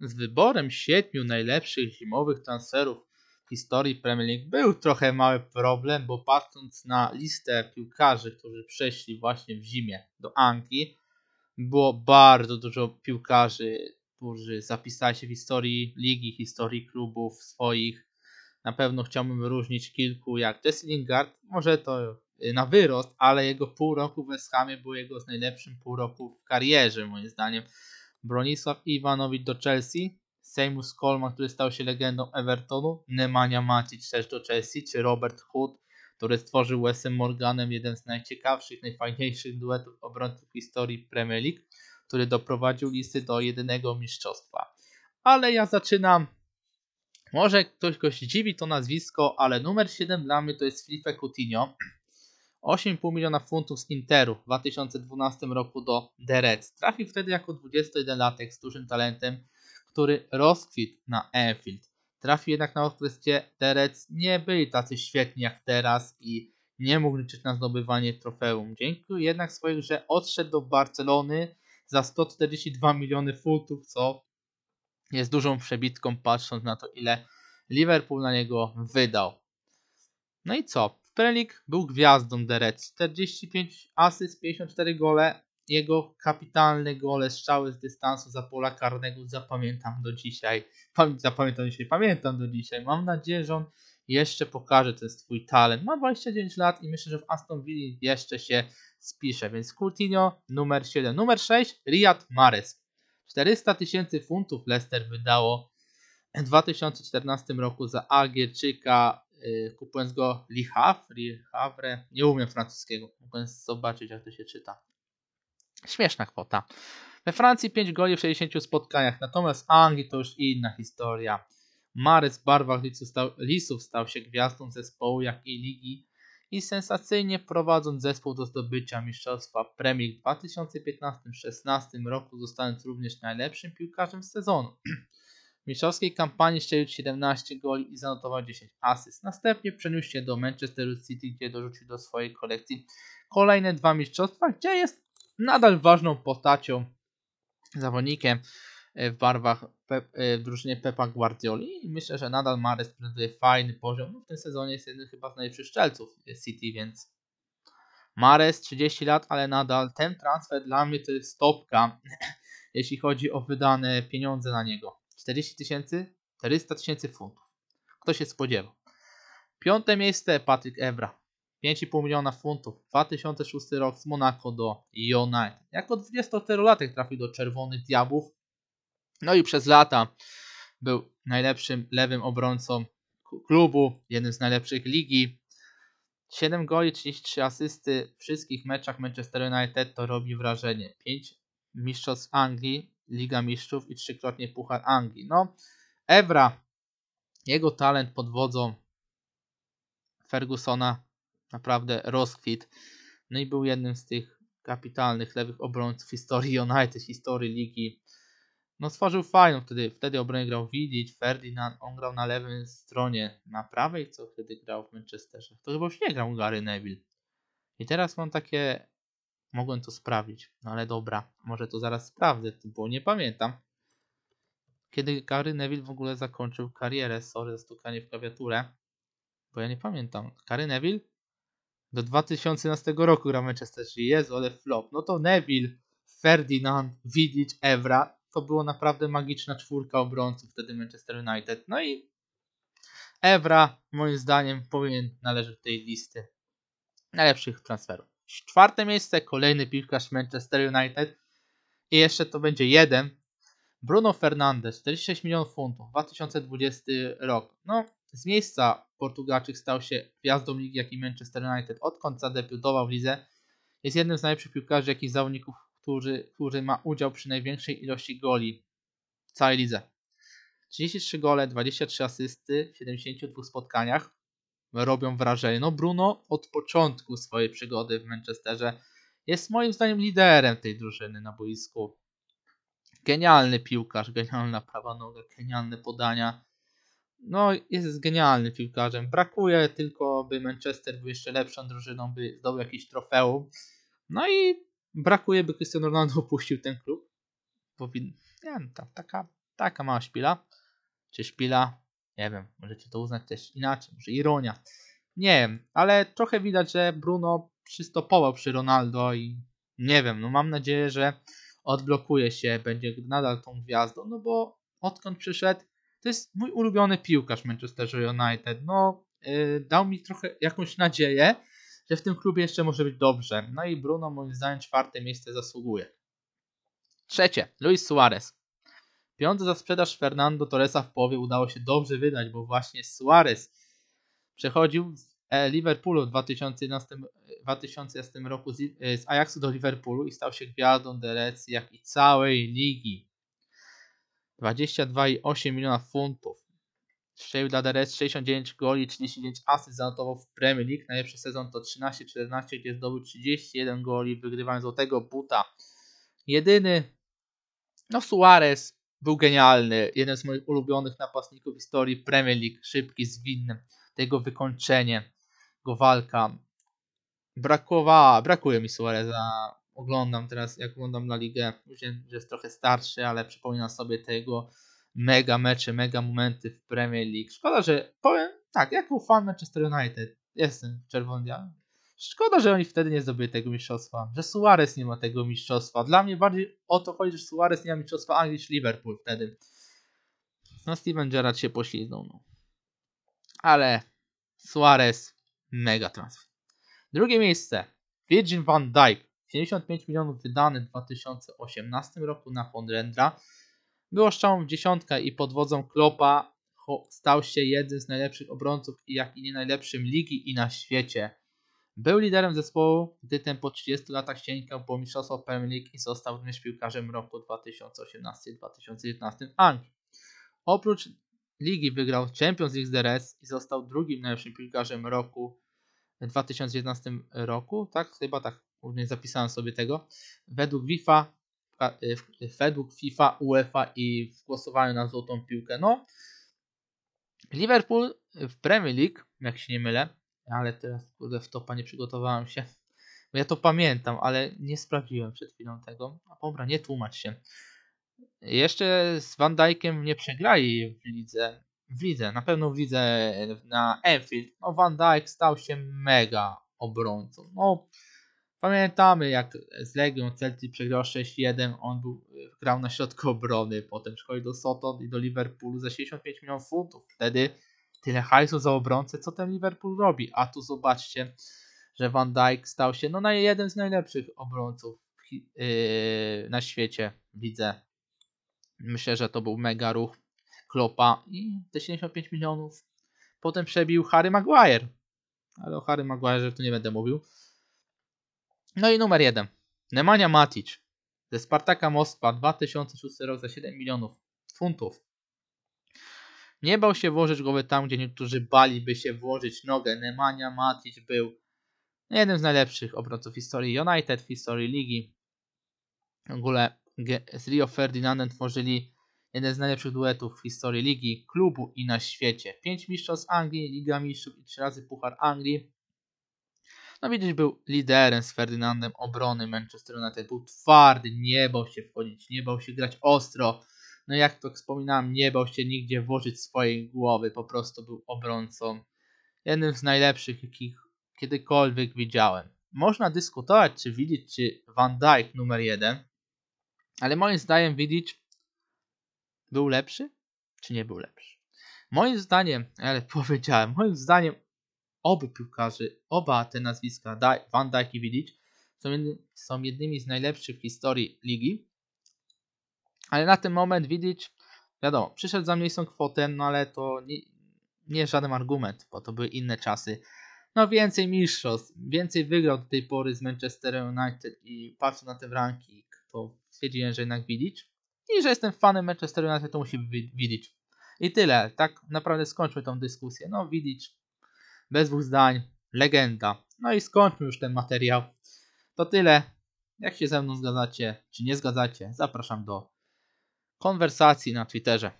z wyborem siedmiu najlepszych zimowych transferów w historii Premier League był trochę mały problem, bo patrząc na listę piłkarzy, którzy przeszli właśnie w zimie do Anglii, było bardzo dużo piłkarzy, którzy zapisali się w historii ligi, historii klubów swoich. Na pewno chciałbym wyróżnić kilku, jak Jesse Lingard, może to y, na wyrost, ale jego pół roku w West Hamie był jego z najlepszym pół roku w karierze, moim zdaniem. Bronisław Iwanowicz do Chelsea, Seymour Coleman, który stał się legendą Evertonu, Nemanja Macic też do Chelsea, czy Robert Hood, który stworzył Wesem Morganem jeden z najciekawszych, najfajniejszych duetów obrońców historii Premier League, który doprowadził listy do jedynego mistrzostwa. Ale ja zaczynam. Może ktoś go dziwi to nazwisko, ale numer 7 dla mnie to jest Felipe Coutinho. 8,5 miliona funtów z Interu w 2012 roku do The Reds. Trafił wtedy jako 21-latek z dużym talentem, który rozkwitł na Anfield. Trafił jednak na okres, gdzie nie byli tacy świetni jak teraz i nie mógł liczyć na zdobywanie trofeum. Dzięki jednak swojej grze odszedł do Barcelony za 142 miliony funtów, co jest dużą przebitką patrząc na to ile Liverpool na niego wydał. No i co? W Premier był gwiazdą Reds. 45 asyst, 54 gole. Jego kapitalne gole, strzały z dystansu za pola karnego zapamiętam do dzisiaj. Zapamiętam dzisiaj, pamiętam do dzisiaj. Mam nadzieję, że on jeszcze pokaże ten swój talent. Ma 29 lat i myślę, że w Aston Villa jeszcze się spisze. Więc Coutinho numer 7. Numer 6 Riyad Mahrez. 400 tysięcy funtów Leicester wydało w 2014 roku za Algierczyka kupując go Le Havre, nie umiem francuskiego, mogłem zobaczyć jak to się czyta. Śmieszna kwota. We Francji 5 goli w 60 spotkaniach, natomiast Anglii to już inna historia. Mares w barwach lisów stał, lisów stał się gwiazdą zespołu, jak i ligi i sensacyjnie prowadząc zespół do zdobycia mistrzostwa Premier w 2015-16 roku, zostając również najlepszym piłkarzem sezonu. W mistrzowskiej kampanii strzelił 17 goli i zanotował 10 asyst. Następnie przeniósł się do Manchester City, gdzie dorzucił do swojej kolekcji kolejne dwa mistrzostwa, gdzie jest nadal ważną postacią, zawodnikiem e, w barwach e, w drużynie Pepa Guardioli i myślę, że nadal Mares prezentuje fajny poziom. No, w tym sezonie jest jeden chyba z najlepszych strzelców City, więc Mares 30 lat, ale nadal ten transfer dla mnie to jest stopka, jeśli chodzi o wydane pieniądze na niego. 40 tysięcy, 400 tysięcy funtów. Kto się spodziewał? Piąte miejsce Patryk Evra. 5,5 miliona funtów. 2006 rok z Monaco do United. Jako 24-latek trafił do Czerwonych Diabłów. No i przez lata był najlepszym lewym obrońcą klubu, jednym z najlepszych ligi. 7 goli, 33 asysty w wszystkich meczach Manchester United to robi wrażenie. 5 mistrzostw Anglii, Liga Mistrzów i trzykrotnie Puchar Anglii. No, Evra, jego talent pod wodzą Fergusona naprawdę rozkwit. No i był jednym z tych kapitalnych lewych obrońców historii United, historii ligi. No stworzył fajną wtedy, wtedy obronie grał Vidic, Ferdinand, on grał na lewej stronie, na prawej, co wtedy grał w Manchesterze. To chyba już nie grał Gary Neville. I teraz mam takie Mogłem to sprawdzić, no ale dobra, może to zaraz sprawdzę, bo nie pamiętam. Kiedy Gary Neville w ogóle zakończył karierę, sorry za stukanie w klawiaturę, bo ja nie pamiętam. Gary Neville do 2011 roku gra Manchester City, Jezu, ale flop. No to Neville, Ferdinand, Vidic, Evra, to było naprawdę magiczna czwórka obrońców wtedy Manchester United. No i Evra moim zdaniem powinien należeć do tej listy najlepszych transferów. Czwarte miejsce, kolejny piłkarz Manchester United. I jeszcze to będzie jeden. Bruno Fernandes, 46 milionów funtów, 2020 rok. No, z miejsca Portugalczyk stał się gwiazdą ligi, jak i Manchester United. Odkąd zadebiutował w lidze, jest jednym z najlepszych piłkarzy, jak i zawodników, którzy, który ma udział przy największej ilości goli w całej lidze. 33 gole, 23 asysty w 72 spotkaniach robią wrażenie. No Bruno od początku swojej przygody w Manchesterze jest moim zdaniem liderem tej drużyny na boisku. Genialny piłkarz, genialna prawa noga, genialne podania. No jest genialnym piłkarzem. Brakuje tylko, by Manchester był jeszcze lepszą drużyną, by zdobył jakiś trofeum. No i brakuje, by Cristiano Ronaldo opuścił ten klub. Powin... Nie wiem, taka Taka mała szpila. Czy szpila? Nie wiem, możecie to uznać też inaczej, może ironia. Nie wiem, ale trochę widać, że Bruno przystopował przy Ronaldo i nie wiem, no mam nadzieję, że odblokuje się, będzie nadal tą gwiazdą, no bo odkąd przyszedł, to jest mój ulubiony piłkarz Manchester United. No, yy, dał mi trochę jakąś nadzieję, że w tym klubie jeszcze może być dobrze. No i Bruno moim zdaniem czwarte miejsce zasługuje. Trzecie, Luis Suarez. Piąty za sprzedaż Fernando Torresa w połowie udało się dobrze wydać, bo właśnie Suarez przechodził z e, Liverpoolu w 2011, 2011 roku z, e, z Ajaxu do Liverpoolu i stał się gwiazdą Derecji, jak i całej ligi. 22,8 miliona funtów. Strzelił dla DRS 69 goli, 39 asyst zanotował w Premier League. Najlepszy sezon to 13-14, gdzie zdobył 31 goli, wygrywając złotego buta. Jedyny, no Suarez był genialny. Jeden z moich ulubionych napastników w historii Premier League. Szybki, zwinny. Tego wykończenie, go walka. Brakuje mi Suareza. Oglądam teraz, jak oglądam na ligę, wiem, że jest trochę starszy, ale przypominam sobie tego mega mecze, mega momenty w Premier League. Szkoda, że powiem tak, jak był fan Manchester United, jestem czerwony. Szkoda, że oni wtedy nie zdobyli tego mistrzostwa, że Suarez nie ma tego mistrzostwa. Dla mnie bardziej o to chodzi, że Suarez nie ma mistrzostwa Anglii niż Liverpool wtedy. No Steven Gerrard się pośliznął. No. Ale Suarez mega transfer. Drugie miejsce. Virgin van Dijk. 75 milionów wydane w 2018 roku na Fondrendra. Było strzałą w dziesiątkę i pod wodzą Klopa stał się jednym z najlepszych obrońców jak i nie najlepszym ligi i na świecie. Był liderem zespołu, gdy ten po 30 latach sięgał po mistrzostwo Premier League i został również piłkarzem roku 2018-2019 w Anglii. Oprócz ligi wygrał Champions League z DRS i został drugim najlepszym piłkarzem roku w 2019 roku. Tak, chyba tak, nie zapisałem sobie tego. Według FIFA Y, według FIFA, UEFA i w głosowaniu na złotą piłkę. No, Liverpool w Premier League, jak się nie mylę, ale teraz kurde w topa nie przygotowałem się. Bo ja to pamiętam, ale nie sprawdziłem przed chwilą tego. A dobra, nie tłumacz się. Jeszcze z Van Dijkiem nie przegrali w lidze. W lidze, na pewno w lidze na Enfield. No Van Dijk stał się mega obrońcą. No Pamiętamy jak z Legią Celtic przegrał 6-1, on był, grał na środku obrony, potem przychodził do Soton i do Liverpoolu za 65 milionów funtów. Wtedy tyle hajsu za obrońcę, co ten Liverpool robi. A tu zobaczcie, że Van Dijk stał się no, jeden z najlepszych obrońców yy, na świecie, widzę. Myślę, że to był mega ruch Klopa i te 75 milionów. Potem przebił Harry Maguire. Ale o Harry Maguire to nie będę mówił. No i numer jeden. Nemanja Matic ze Spartaka Moskwa 2006 rok za 7 milionów funtów. Nie bał się włożyć głowy tam, gdzie niektórzy baliby się włożyć nogę. Nemanja Matic był jednym z najlepszych obrońców historii United, w historii ligi. W ogóle z Rio Ferdinandem tworzyli jeden z najlepszych duetów w historii ligi, klubu i na świecie. Pięć mistrzostw Anglii, Liga Mistrzów i trzy razy Puchar Anglii. No widzisz, był liderem z Ferdynandem obrony Manchester United. Był twardy, nie bał się wchodzić, nie bał się grać ostro. No jak to wspominałem, nie bał się nigdzie włożyć swojej głowy. Po prostu był obrońcą. Jednym z najlepszych, jakich kiedykolwiek widziałem. Można dyskutować, czy widzieć, czy Van Dijk numer jeden. Ale moim zdaniem widzieć był lepszy, czy nie był lepszy. Moim zdaniem, ale powiedziałem, moim zdaniem obu piłkarzy, oba te nazwiska, Van Dijk i Vidic, są, jedny, są jednymi z najlepszych w historii ligi. Ale na ten moment Vidic, wiadomo, przyszedł za mniejszą kwotę, no ale to nie, nie żaden argument, bo to były inne czasy. No więcej mistrzostw, więcej wygrał do tej pory z Manchester United i patrząc na ten ranking, to stwierdziłem, że jednak Vidic. I że jestem fanem Manchester United, to musi być Vidic. I tyle, tak naprawdę skończmy tą dyskusję. No Vidic bez dwóch zdań, legenda. No i skończmy już ten materiał. To tyle. Jak się ze mną zgadzacie, czy nie zgadzacie, zapraszam do konwersacji na Twitterze.